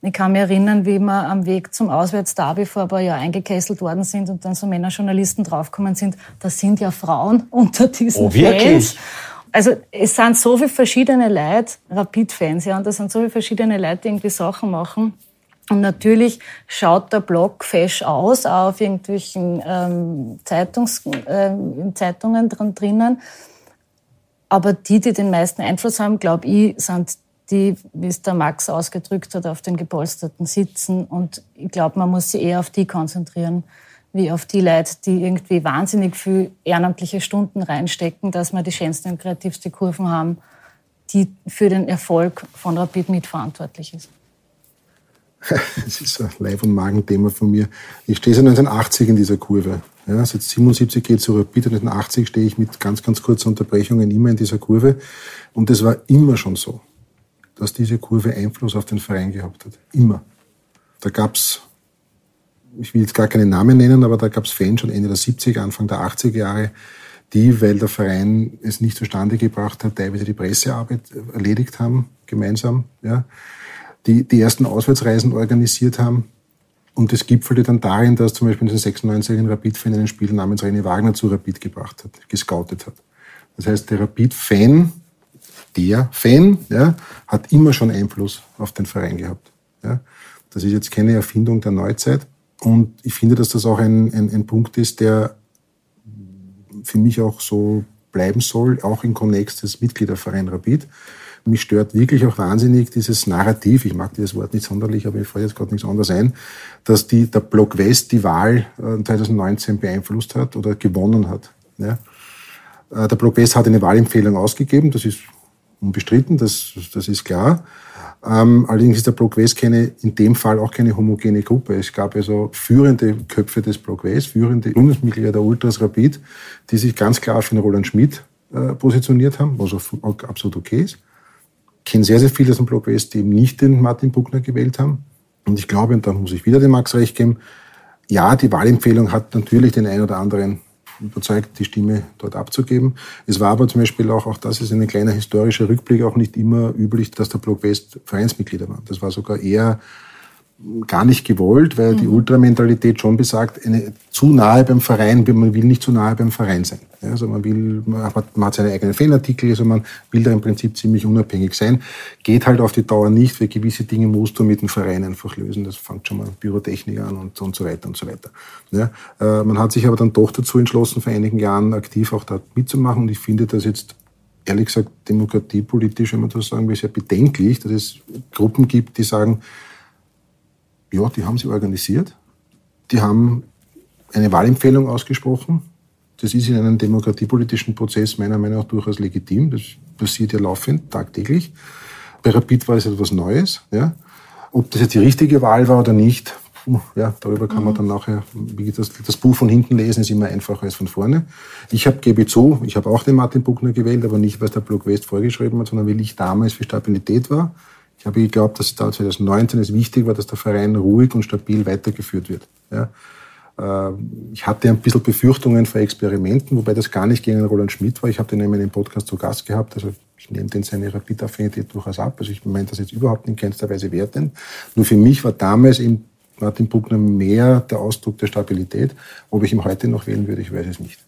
Ich kann mich erinnern, wie wir am Weg zum Auswärtsderby vor ein paar Jahren eingekesselt worden sind und dann so Männerjournalisten draufgekommen sind, da sind ja Frauen (laughs) unter diesen oh, Fans also es sind so viele verschiedene Leute, Rapid-Fans, ja, und da sind so viele verschiedene Leute, die irgendwie Sachen machen. Und natürlich schaut der Blog fesch aus, auch auf irgendwelchen ähm, Zeitungs, äh, Zeitungen dran drinnen. Aber die, die den meisten Einfluss haben, glaube ich, sind die, wie es der Max ausgedrückt hat, auf den gepolsterten Sitzen. Und ich glaube, man muss sich eher auf die konzentrieren wie auf die Leute, die irgendwie wahnsinnig viel ehrenamtliche Stunden reinstecken, dass wir die schönsten und kreativsten Kurven haben, die für den Erfolg von Rapid mitverantwortlich ist? (laughs)
Das ist ein Leib- und Magenthema von mir. Ich stehe seit 1980 in dieser Kurve. Ja, seit 77 geht es so rapid und 1980 stehe ich mit ganz, ganz kurzen Unterbrechungen immer in dieser Kurve. Und es war immer schon so, dass diese Kurve Einfluss auf den Verein gehabt hat. Immer. Da gab es, ich will jetzt gar keine Namen nennen, aber da gab es Fans schon Ende der 70er, Anfang der 80er Jahre, die, weil der Verein es nicht zustande gebracht hat, teilweise die Pressearbeit erledigt haben, gemeinsam, ja, die die ersten Auswärtsreisen organisiert haben. Und das gipfelte dann darin, dass zum Beispiel in den 96 ein Rapid-Fan einen Spieler namens René Wagner zu Rapid gebracht hat, gescoutet hat. Das heißt, der Rapid-Fan, der Fan, ja, hat immer schon Einfluss auf den Verein gehabt. Ja. Das ist jetzt keine Erfindung der Neuzeit. Und ich finde, dass das auch ein, ein, ein Punkt ist, der für mich auch so bleiben soll, auch im Kontext des Mitgliederverein Rapid. Mich stört wirklich auch wahnsinnig dieses Narrativ, ich mag dieses Wort nicht sonderlich, aber mir fällt jetzt gerade nichts anderes ein, dass die, der Block West die Wahl 2019 äh, beeinflusst hat oder gewonnen hat. Ja. Äh, der Block West hat eine Wahlempfehlung ausgegeben, das ist unbestritten, das, das ist klar. Ähm, allerdings ist der Block West keine, in dem Fall auch keine homogene Gruppe. Es gab also führende Köpfe des Block West, führende Bundesmitglieder der Ultras Rapid, die sich ganz klar für den Roland Schmidt äh, positioniert haben, was auch absolut okay ist. Ich kenne sehr, sehr viele aus dem Block West, die eben nicht den Martin Buckner gewählt haben. Und ich glaube, und da muss ich wieder dem Max recht geben, ja, die Wahlempfehlung hat natürlich den einen oder anderen überzeugt, die Stimme dort abzugeben. Es war aber zum Beispiel auch, auch das ist ein kleiner historischer Rückblick, auch nicht immer üblich, dass der Block West Vereinsmitglieder war. Das war sogar eher gar nicht gewollt, weil mhm. die Ultramentalität schon besagt, eine, zu nahe beim Verein, man will nicht zu nahe beim Verein sein. Ja, also man will, man hat, man hat seine eigenen Fanartikel, also man will da im Prinzip ziemlich unabhängig sein. Geht halt auf die Dauer nicht, weil gewisse Dinge musst du mit dem Verein einfach lösen. Das fängt schon mal Bürotechnik an und, und so weiter und so weiter. Ja, äh, man hat sich aber dann doch dazu entschlossen, vor einigen Jahren aktiv auch da mitzumachen und ich finde das jetzt ehrlich gesagt demokratiepolitisch, wenn man das sagen will, sehr bedenklich, dass es Gruppen gibt, die sagen, ja, die haben sie organisiert. Die haben eine Wahlempfehlung ausgesprochen. Das ist in einem demokratiepolitischen Prozess meiner Meinung nach durchaus legitim. Das passiert ja laufend, tagtäglich. Bei Rapid war es etwas Neues. Ja. Ob das jetzt die richtige Wahl war oder nicht, ja, darüber kann man mhm. dann nachher, wie das, das Buch von hinten lesen, ist immer einfacher als von vorne. Ich habe, gebe zu, ich habe auch den Martin Buckner gewählt, aber nicht, weil der Block West vorgeschrieben hat, sondern weil ich damals für Stabilität war ich habe geglaubt, dass da 2019 es wichtig war, dass der Verein ruhig und stabil weitergeführt wird. Ja. Äh, ich hatte ein bisschen Befürchtungen vor Experimenten, wobei das gar nicht gegen Roland Schmidt war. Ich habe den in meinem Podcast zu Gast gehabt. Also ich nehme den seine Rapid-Affinität durchaus ab. Also ich meine das jetzt überhaupt in keinster Weise werten. Nur für mich war damals eben Martin Buckner mehr der Ausdruck der Stabilität. Ob ich ihn heute noch wählen würde, ich weiß es nicht.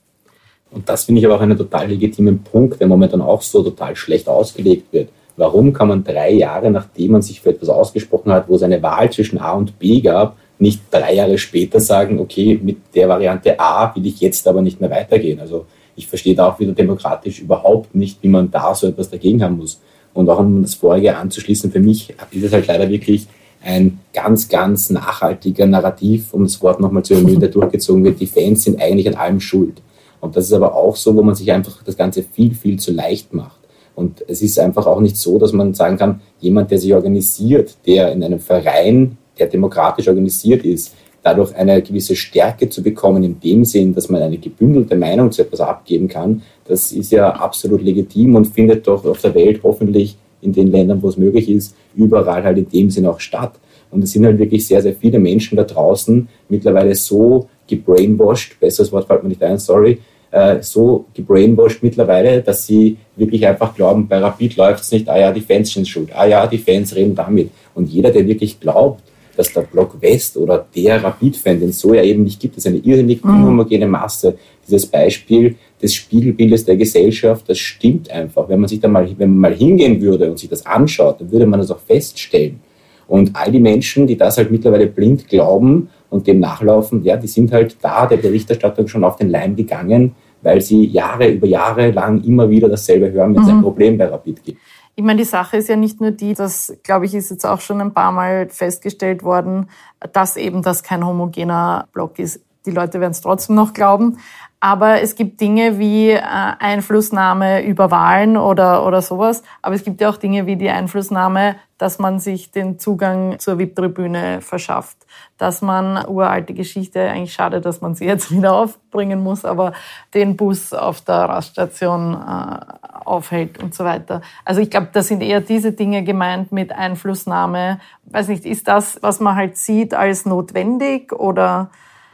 Und das finde ich aber auch einen total legitimen Punkt, der momentan auch so total schlecht ausgelegt wird. Warum kann man drei Jahre, nachdem man sich für etwas ausgesprochen hat, wo es eine Wahl zwischen A und B gab, nicht drei Jahre später sagen, okay, mit der Variante A will ich jetzt aber nicht mehr weitergehen. Also ich verstehe da auch wieder demokratisch überhaupt nicht, wie man da so etwas dagegen haben muss. Und auch um das vorige anzuschließen, für mich ist es halt leider wirklich ein ganz, ganz nachhaltiger Narrativ, um das Wort nochmal zu erhöhen, der durchgezogen wird. Die Fans sind eigentlich an allem schuld. Und das ist aber auch so, wo man sich einfach das Ganze viel, viel zu leicht macht. Und es ist einfach auch nicht so, dass man sagen kann, jemand, der sich organisiert, der in einem Verein, der demokratisch organisiert ist, dadurch eine gewisse Stärke zu bekommen, in dem Sinn, dass man eine gebündelte Meinung zu etwas abgeben kann, das ist ja absolut legitim und findet doch auf der Welt hoffentlich in den Ländern, wo es möglich ist, überall halt in dem Sinn auch statt. Und es sind halt wirklich sehr, sehr viele Menschen da draußen mittlerweile so gebrainwashed, besseres Wort fällt mir nicht ein, sorry, äh, so gebrainwashed mittlerweile, dass sie wirklich einfach glauben, bei Rapid läuft es nicht, ah ja, die Fans sind schuld, ah ja, die Fans reden damit. Und jeder, der wirklich glaubt, dass der Block West oder der Rapid-Fan, den es so ja eben nicht gibt, ist eine irrsinnig mhm. inhomogene Masse. Dieses Beispiel des Spiegelbildes der Gesellschaft, das stimmt einfach. Wenn man sich da mal, wenn man mal hingehen würde und sich das anschaut, dann würde man das auch feststellen. Und all die Menschen, die das halt mittlerweile blind glauben und dem nachlaufen, ja, die sind halt da der Berichterstattung schon auf den Leim gegangen, weil sie Jahre über Jahre lang immer wieder dasselbe hören, wenn es ein mhm. Problem bei Rapid gibt.
Ich meine, die Sache ist ja nicht nur die, das, glaube ich, ist jetzt auch schon ein paar Mal festgestellt worden, dass eben das kein homogener Block ist. Die Leute werden es trotzdem noch glauben. Aber es gibt Dinge wie äh, Einflussnahme über Wahlen oder, oder sowas. Aber es gibt ja auch Dinge wie die Einflussnahme, dass man sich den Zugang zur VIP-Tribüne verschafft. Dass man uralte Geschichte, eigentlich schade, dass man sie jetzt (laughs) wieder aufbringen muss, aber den Bus auf der Raststation äh, aufhält und so weiter. Also ich glaube, da sind eher diese Dinge gemeint mit Einflussnahme. Weiß nicht, ist das, was man halt sieht, als notwendig oder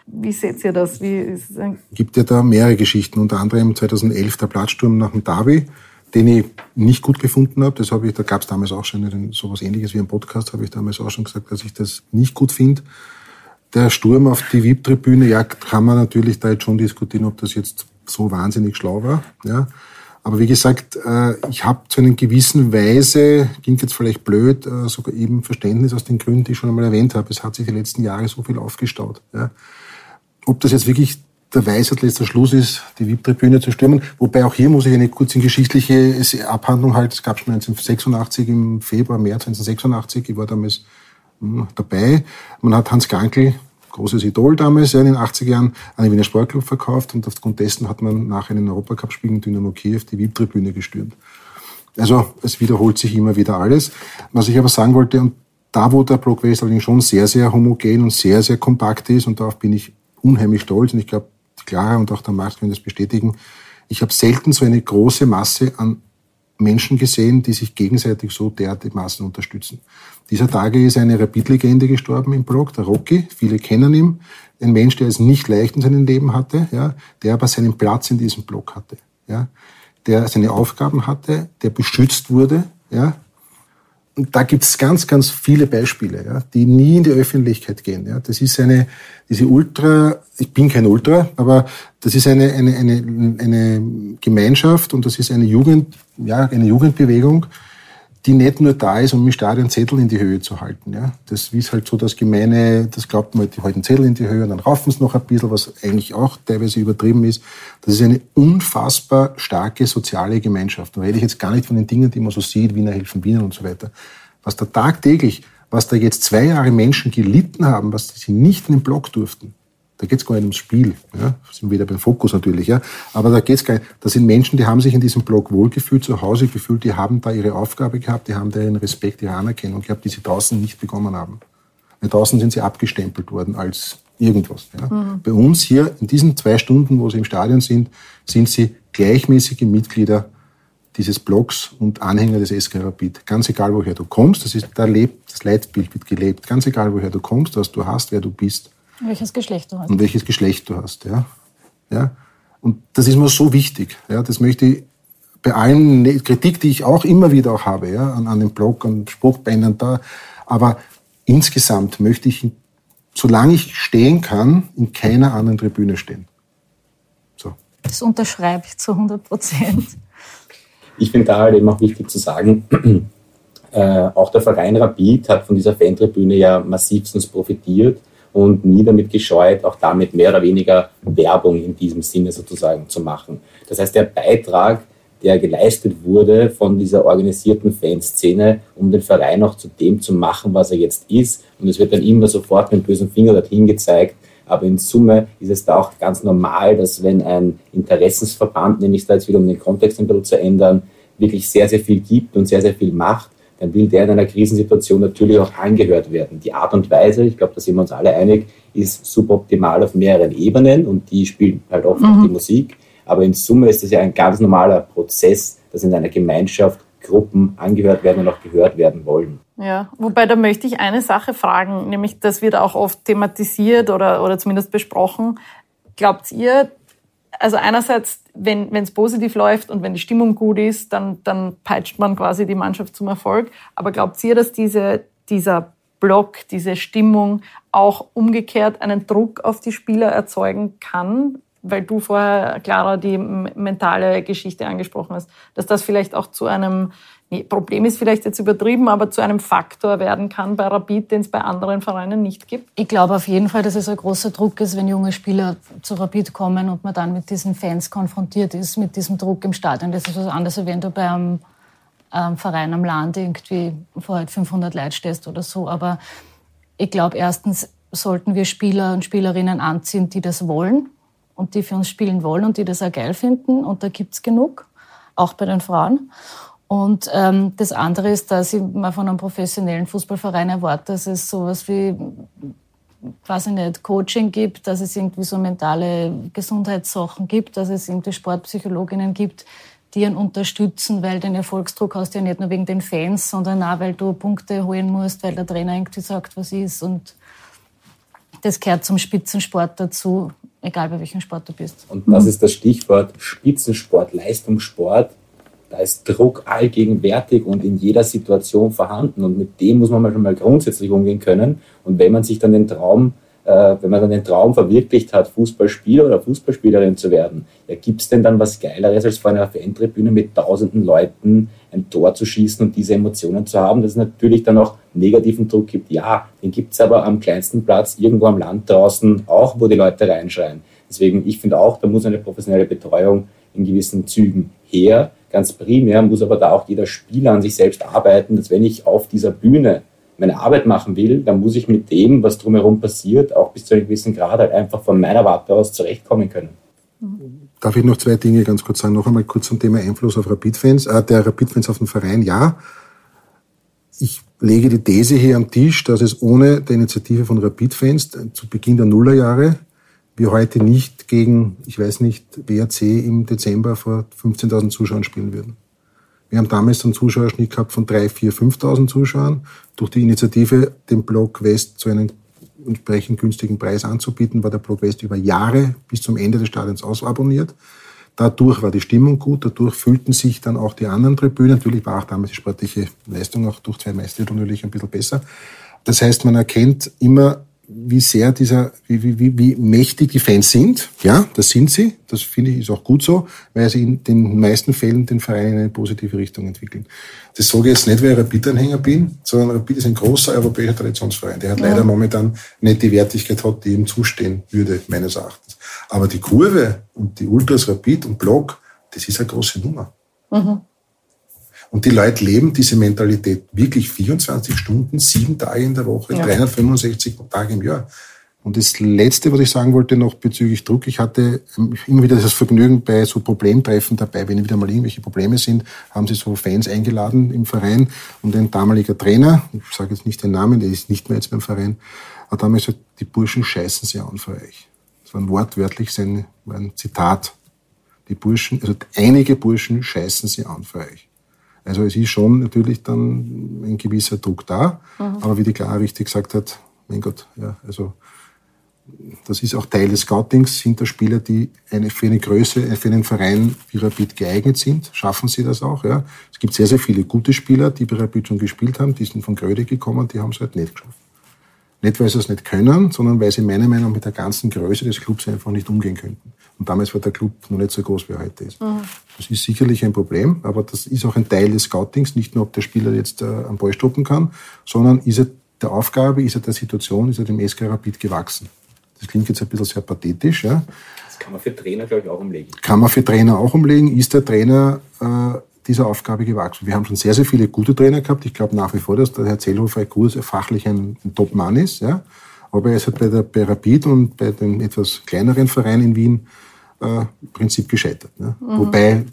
wie seht ihr das? Wie ist es
gibt ja da mehrere Geschichten, unter anderem 2011 der Platzsturm nach dem Derby, den ich nicht gut gefunden habe. Das habe ich, da gab es damals auch schon so etwas ähnliches wie ein Podcast, habe ich damals auch schon gesagt, dass ich das nicht gut finde. Der Sturm auf die VIP-Tribüne, ja, kann man natürlich da jetzt schon diskutieren, ob das jetzt so wahnsinnig schlau war. Ja. Aber wie gesagt, äh, ich habe zu einer gewissen Weise, klingt jetzt vielleicht blöd, äh, sogar eben Verständnis aus den Gründen, die ich schon einmal erwähnt habe. Es hat sich die letzten Jahre so viel aufgestaut. Ja ob das jetzt wirklich der Weisheit letzter Schluss ist, die VIP-Tribüne zu stürmen. Wobei auch hier muss ich eine kurze geschichtliche Abhandlung halten. Es gab schon 1986 im Februar, März 1986. Ich war damals hm, dabei. Man hat Hans Gankl, großes Idol damals, in den 80er Jahren, an den Wiener Sportclub verkauft und aufgrund dessen hat man nach einem Europacup-Spiel in Dynamo Kiew die VIP-Tribüne gestürmt. Also es wiederholt sich immer wieder alles. Was ich aber sagen wollte, und da wo der Block West allerdings schon sehr, sehr homogen und sehr, sehr kompakt ist, und darauf bin ich unheimlich stolz und ich glaube, Clara und auch der Max können das bestätigen. Ich habe selten so eine große Masse an Menschen gesehen, die sich gegenseitig so derartig unterstützen. Dieser Tage ist eine Rapid-Legende gestorben im Blog, der Rocky. Viele kennen ihn. Ein Mensch, der es nicht leicht in seinem Leben hatte, ja, der aber seinen Platz in diesem Blog hatte, ja, der seine Aufgaben hatte, der beschützt wurde, ja, da gibt es ganz, ganz viele Beispiele, ja, die nie in die Öffentlichkeit gehen. Ja. Das ist eine, diese Ultra, ich bin kein Ultra, aber das ist eine, eine, eine, eine Gemeinschaft und das ist eine Jugend, ja, eine Jugendbewegung, die nicht nur da ist, um im Stadion Zettel in die Höhe zu halten. Ja. Das ist halt so das Gemeine, das glaubt man, die halten Zettel in die Höhe und dann raufen sie noch ein bisschen, was eigentlich auch teilweise übertrieben ist. Das ist eine unfassbar starke soziale Gemeinschaft. Da rede ich jetzt gar nicht von den Dingen, die man so sieht, Wiener helfen Wiener und so weiter. Was da tagtäglich, was da jetzt zwei Jahre Menschen gelitten haben, was sie nicht in den Block durften, da geht es gar nicht ums Spiel. Ja? Sind wieder beim Fokus natürlich. Ja? Aber da geht es gar nicht. Da sind Menschen, die haben sich in diesem Blog wohlgefühlt, zu Hause gefühlt, die haben da ihre Aufgabe gehabt, die haben da ihren Respekt, ihre Anerkennung gehabt, die sie draußen nicht bekommen haben. Weil draußen sind sie abgestempelt worden als irgendwas. Ja? Mhm. Bei uns hier in diesen zwei Stunden, wo sie im Stadion sind, sind sie gleichmäßige Mitglieder dieses Blogs und Anhänger des SK Rapid. Ganz egal, woher du kommst, das ist, da lebt, das Leitbild wird gelebt. Ganz egal, woher du kommst, was du hast, wer du bist.
Welches Geschlecht du hast.
Und welches Geschlecht du hast, ja. ja? Und das ist mir so wichtig. Ja? Das möchte ich bei allen ne-, Kritik, die ich auch immer wieder auch habe, ja, an, an dem Blog und Spruchbändern da. Aber insgesamt möchte ich, solange ich stehen kann, in keiner anderen Tribüne stehen.
So. Das unterschreibe ich zu 100 Prozent.
Ich finde da halt eben auch wichtig zu sagen, (clears throat) äh, auch der Verein Rapid hat von dieser Fantribüne ja massivstens profitiert und nie damit gescheut, auch damit mehr oder weniger Werbung in diesem Sinne sozusagen zu machen. Das heißt, der Beitrag, der geleistet wurde von dieser organisierten Fanszene, um den Verein auch zu dem zu machen, was er jetzt ist. Und es wird dann immer sofort mit dem bösen Finger dorthin gezeigt. Aber in Summe ist es da auch ganz normal, dass wenn ein Interessensverband, nehme ich es da jetzt wieder, um den Kontext ein bisschen zu ändern, wirklich sehr, sehr viel gibt und sehr, sehr viel macht, dann will der in einer Krisensituation natürlich auch angehört werden. Die Art und Weise, ich glaube, da sind wir uns alle einig, ist suboptimal auf mehreren Ebenen und die spielen halt oft mhm. die Musik. Aber in Summe ist das ja ein ganz normaler Prozess, dass in einer Gemeinschaft Gruppen angehört werden und auch gehört werden wollen.
Ja, wobei da möchte ich eine Sache fragen, nämlich das wird auch oft thematisiert oder, oder zumindest besprochen. Glaubt ihr, also einerseits, wenn es positiv läuft und wenn die Stimmung gut ist, dann, dann peitscht man quasi die Mannschaft zum Erfolg. Aber glaubt ihr, dass diese, dieser Block, diese Stimmung auch umgekehrt einen Druck auf die Spieler erzeugen kann? Weil du vorher, Clara, die mentale Geschichte angesprochen hast, dass das vielleicht auch zu einem Problem ist vielleicht jetzt übertrieben, aber zu einem Faktor werden kann bei Rapid, den es bei anderen Vereinen nicht gibt?
Ich glaube auf jeden Fall, dass es ein großer Druck ist, wenn junge Spieler zu Rapid kommen und man dann mit diesen Fans konfrontiert ist, mit diesem Druck im Stadion. Das ist was anderes, als wenn du bei einem, einem Verein am Land irgendwie vor 500 Leuten stehst oder so. Aber ich glaube, erstens sollten wir Spieler und Spielerinnen anziehen, die das wollen und die für uns spielen wollen und die das auch geil finden. Und da gibt's genug, auch bei den Frauen. Und ähm, das andere ist, dass ich mal von einem professionellen Fußballverein erwarte, dass es sowas wie, weiß ich nicht, Coaching gibt, dass es irgendwie so mentale Gesundheitssachen gibt, dass es irgendwie Sportpsychologinnen gibt, die ihn unterstützen, weil den Erfolgsdruck hast du ja nicht nur wegen den Fans, sondern auch, weil du Punkte holen musst, weil der Trainer irgendwie sagt, was ist. Und das gehört zum Spitzensport dazu, egal bei welchem Sport du bist.
Und das ist das Stichwort Spitzensport, Leistungssport. Da ist Druck allgegenwärtig und in jeder Situation vorhanden. Und mit dem muss man schon mal grundsätzlich umgehen können. Und wenn man sich dann den Traum äh, wenn man dann den Traum verwirklicht hat, Fußballspieler oder Fußballspielerin zu werden, ja, gibt es denn dann was Geileres, als vor einer Fantribüne mit tausenden Leuten ein Tor zu schießen und diese Emotionen zu haben, dass es natürlich dann auch negativen Druck gibt. Ja, den gibt es aber am kleinsten Platz irgendwo am Land draußen auch, wo die Leute reinschreien. Deswegen, ich finde auch, da muss eine professionelle Betreuung in gewissen Zügen her. Ganz primär muss aber da auch jeder Spieler an sich selbst arbeiten, dass wenn ich auf dieser Bühne meine Arbeit machen will, dann muss ich mit dem, was drumherum passiert, auch bis zu einem gewissen Grad halt einfach von meiner Warte aus zurechtkommen können.
Darf ich noch zwei Dinge ganz kurz sagen? Noch einmal kurz zum Thema Einfluss auf Rapid-Fans, äh, der Rapid-Fans auf den Verein. Ja, ich lege die These hier am Tisch, dass es ohne die Initiative von Rapid-Fans zu Beginn der Nullerjahre wir heute nicht gegen, ich weiß nicht, WRC im Dezember vor 15.000 Zuschauern spielen würden. Wir haben damals einen Zuschauerschnitt gehabt von 3.000, 4.000, 5.000 Zuschauern. Durch die Initiative, den Block West zu einem entsprechend günstigen Preis anzubieten, war der Block West über Jahre bis zum Ende des Stadions ausabonniert. Dadurch war die Stimmung gut, dadurch fühlten sich dann auch die anderen Tribünen. Natürlich war auch damals die sportliche Leistung auch durch zwei Meistertitel natürlich ein bisschen besser. Das heißt, man erkennt immer wie sehr dieser, wie, wie, wie, wie mächtig die Fans sind. Ja, das sind sie. Das finde ich ist auch gut so, weil sie in den meisten Fällen den Verein in eine positive Richtung entwickeln. Das sage ich jetzt nicht, weil ich Rapid-Anhänger bin, sondern Rapid ist ein großer europäischer Traditionsverein, der hat ja. leider momentan nicht die Wertigkeit hat, die ihm zustehen würde, meines Erachtens. Aber die Kurve und die Ultras Rapid und Block, das ist eine große Nummer. Mhm. Und die Leute leben diese Mentalität wirklich 24 Stunden, sieben Tage in der Woche, ja. 365 Tage im Jahr. Und das Letzte, was ich sagen wollte noch bezüglich Druck, ich hatte ähm, immer wieder das Vergnügen bei so Problemtreffen dabei, wenn wieder mal irgendwelche Probleme sind, haben sie so Fans eingeladen im Verein und ein damaliger Trainer, ich sage jetzt nicht den Namen, der ist nicht mehr jetzt beim Verein, hat damals gesagt, die Burschen scheißen sie an für euch. Das war ein wortwörtlich sein, ein Zitat. Die Burschen, also einige Burschen scheißen sie an für euch. Also es ist schon natürlich dann ein gewisser Druck da. Mhm. Aber wie die Clara richtig gesagt hat, mein Gott, ja, also das ist auch Teil des Scoutings, sind da Spieler, die eine, für eine Größe, für einen Verein wie Rapid geeignet sind, schaffen sie das auch. Ja. Es gibt sehr, sehr viele gute Spieler, die bei Rapid schon gespielt haben, die sind von Gröde gekommen, die haben es halt nicht geschafft. Nicht, weil sie es nicht können, sondern weil sie meiner Meinung nach mit der ganzen Größe des Clubs einfach nicht umgehen könnten. Und damals war der Club noch nicht so groß, wie er heute ist. Mhm. Das ist sicherlich ein Problem, aber das ist auch ein Teil des Scoutings, nicht nur, ob der Spieler jetzt äh, am Ball stoppen kann, sondern ist er der Aufgabe, ist er der Situation, ist er dem SK Rapid gewachsen. Das klingt jetzt ein bisschen sehr pathetisch. Ja.
Das kann man für Trainer, glaube ich, auch umlegen.
Kann man für Trainer auch umlegen. Ist der Trainer äh, dieser Aufgabe gewachsen? Wir haben schon sehr, sehr viele gute Trainer gehabt. Ich glaube nach wie vor, dass der Herr Zellhofer fachlich ein, ein Top-Mann ist. Ja. Aber er ist halt bei der bei Rapid und bei dem etwas kleineren Verein in Wien äh, im Prinzip gescheitert. Ne? Mhm. Wobei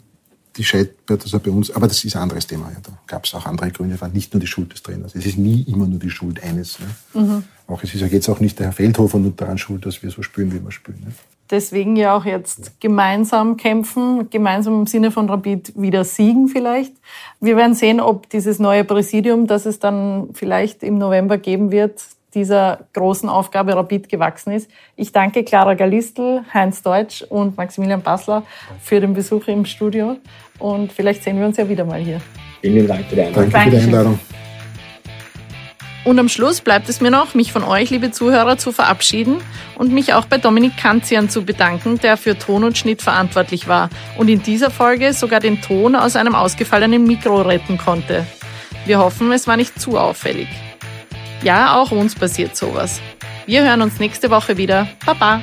die scheitert also bei uns, aber das ist ein anderes Thema. Ja. Da gab es auch andere Gründe, war nicht nur die Schuld des Trainers. Es ist nie immer nur die Schuld eines. Ne? Mhm. Auch es ist ja jetzt auch nicht der Herr Feldhofer nur daran schuld, dass wir so spielen, wie wir spielen. Ne?
Deswegen ja auch jetzt gemeinsam kämpfen, gemeinsam im Sinne von Rapid wieder siegen vielleicht. Wir werden sehen, ob dieses neue Präsidium, das es dann vielleicht im November geben wird, dieser großen Aufgabe Rapid gewachsen ist. Ich danke Clara Galistl, Heinz Deutsch und Maximilian Bassler für den Besuch im Studio und vielleicht sehen wir uns ja wieder mal hier.
Vielen Dank für die Einladung.
Danke für die Einladung.
Und am Schluss bleibt es mir noch, mich von euch, liebe Zuhörer, zu verabschieden und mich auch bei Dominik Kanzian zu bedanken, der für Ton und Schnitt verantwortlich war und in dieser Folge sogar den Ton aus einem ausgefallenen Mikro retten konnte. Wir hoffen, es war nicht zu auffällig. Ja, auch uns passiert sowas. Wir hören uns nächste Woche wieder. Baba!